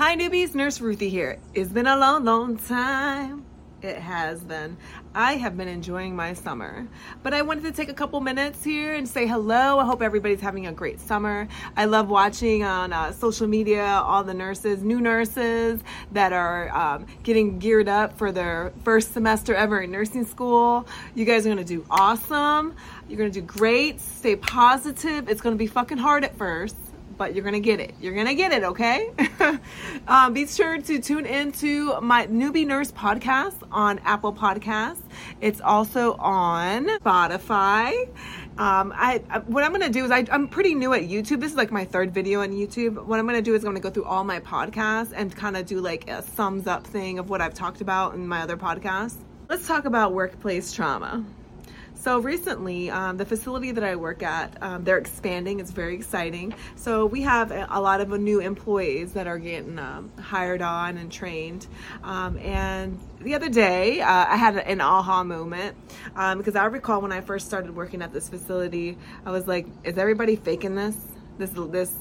Hi, newbies. Nurse Ruthie here. It's been a long, long time. It has been. I have been enjoying my summer, but I wanted to take a couple minutes here and say hello. I hope everybody's having a great summer. I love watching on uh, social media all the nurses, new nurses that are um, getting geared up for their first semester ever in nursing school. You guys are gonna do awesome. You're gonna do great. Stay positive. It's gonna be fucking hard at first but you're gonna get it. You're gonna get it, okay? um, be sure to tune into my newbie nurse podcast on Apple Podcasts. It's also on Spotify. Um, I, I, what I'm gonna do is I, I'm pretty new at YouTube. This is like my third video on YouTube. What I'm gonna do is I'm gonna go through all my podcasts and kind of do like a sums up thing of what I've talked about in my other podcasts. Let's talk about workplace trauma. So recently, um, the facility that I work at, um, they're expanding. It's very exciting. So we have a, lot of new employees that are getting um, hired on and trained. Um, and the other day, uh, I had an aha moment um, because I recall when I first started working at this facility, I was like, "Is everybody faking this? This this."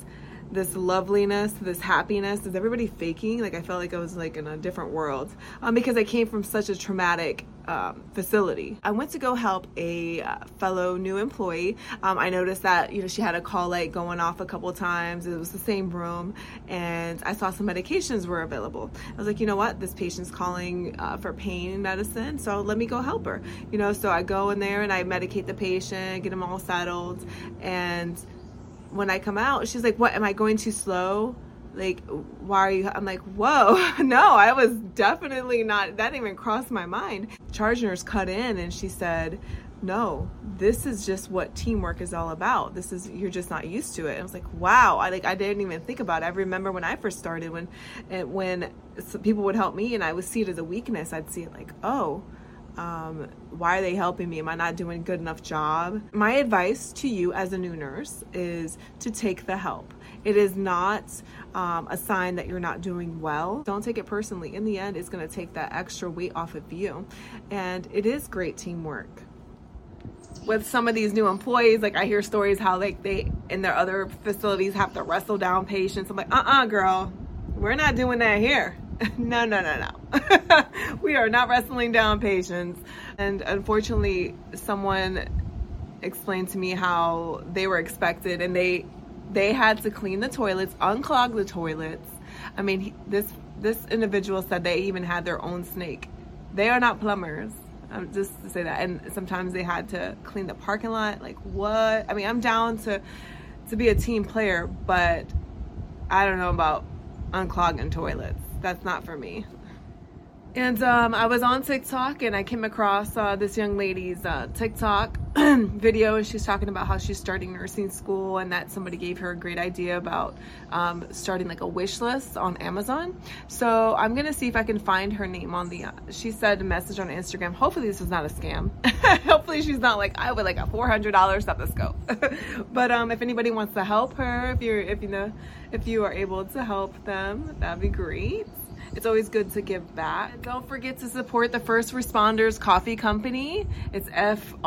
This loveliness, this happiness? Is everybody faking? Like I felt like I was like in a different world um, because I came from such a traumatic um, facility. I went to go help a uh, fellow new employee. Um, I noticed that you know she had a call light going off a couple times. It was the same room, and I saw some medications were available. I was like, you know what, this patient's calling uh, for pain medicine, so let me go help her. You know, so I go in there and I medicate the patient, get them all settled, and when I come out, she's like, "What? Am I going too slow?" Like, why are you? I'm like, whoa, no, I was definitely not. That even crossed my mind. Charge nurse cut in and she said, no, this is just what teamwork is all about. This is you're just not used to it. I was like, wow. I like I didn't even think about it. I remember when I first started when, eh, when people would help me and I would see it as a weakness. I'd see it like, oh, um, why are they helping me? Am I not doing a good enough job? My advice to you as a new nurse is to take the help. It is not um, a sign that you're not doing well. Don't take it personally. In the end, it's going to take that extra weight off of you. And it is great teamwork. With some of these new employees, like I hear stories how like they in their other facilities have to wrestle down patients. I'm like, uh-uh, girl, we're not doing that here. no, no, no, no. we are not wrestling down patients. And unfortunately, someone explained to me how they were expected and they they had to clean the toilets, unclog the toilets. I mean, he, this this individual said they even had their own snake. They are not plumbers. Um, just to say that. And sometimes they had to clean the parking lot. Like what? I mean, I'm down to to be a team player, but I don't know about unclogging toilets that's not for me. And um, I was on TikTok and I came across uh, this young lady's uh, TikTok video, and she's talking about how she's starting nursing school and that somebody gave her a great idea about um, starting like a wish list on Amazon. So I'm gonna see if I can find her name on the. Uh, she said a message on Instagram. Hopefully this is not a scam. Hopefully she's not like I would like a $400 stethoscope. but um, if anybody wants to help her, if you're if you know if you are able to help them, that'd be great. It's always good to give back. Don't forget to support the First Responders Coffee Company. It's frrrc.com.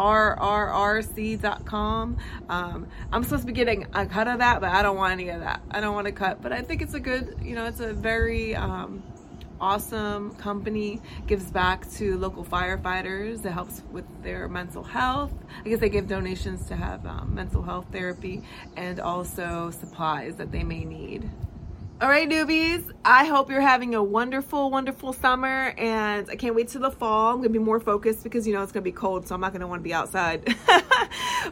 Um, I'm supposed to be getting a cut of that, but I don't want any of that. I don't want to cut, but I think it's a good, you know, it's a very um, awesome company gives back to local firefighters it helps with their mental health i guess they give donations to have um, mental health therapy and also supplies that they may need all right, newbies, I hope you're having a wonderful, wonderful summer and I can't wait till the fall. I'm gonna be more focused because you know it's gonna be cold, so I'm not gonna wanna be outside.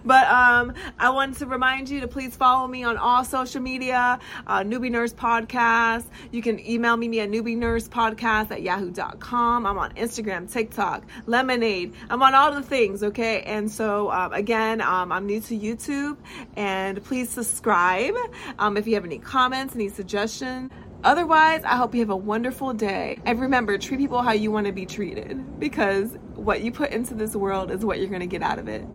but um, I wanted to remind you to please follow me on all social media, uh, Newbie Nurse Podcast. You can email me at newbie nurse podcast at yahoo.com. I'm on Instagram, TikTok, Lemon8. I'm on all the things, okay? And so, um, again, um, I'm new to YouTube and please subscribe. Um, if you have any comments, any suggestions, Otherwise, I hope you have a wonderful day. And remember, treat people how you want to be treated because what you put into this world is what you're going to get out of it.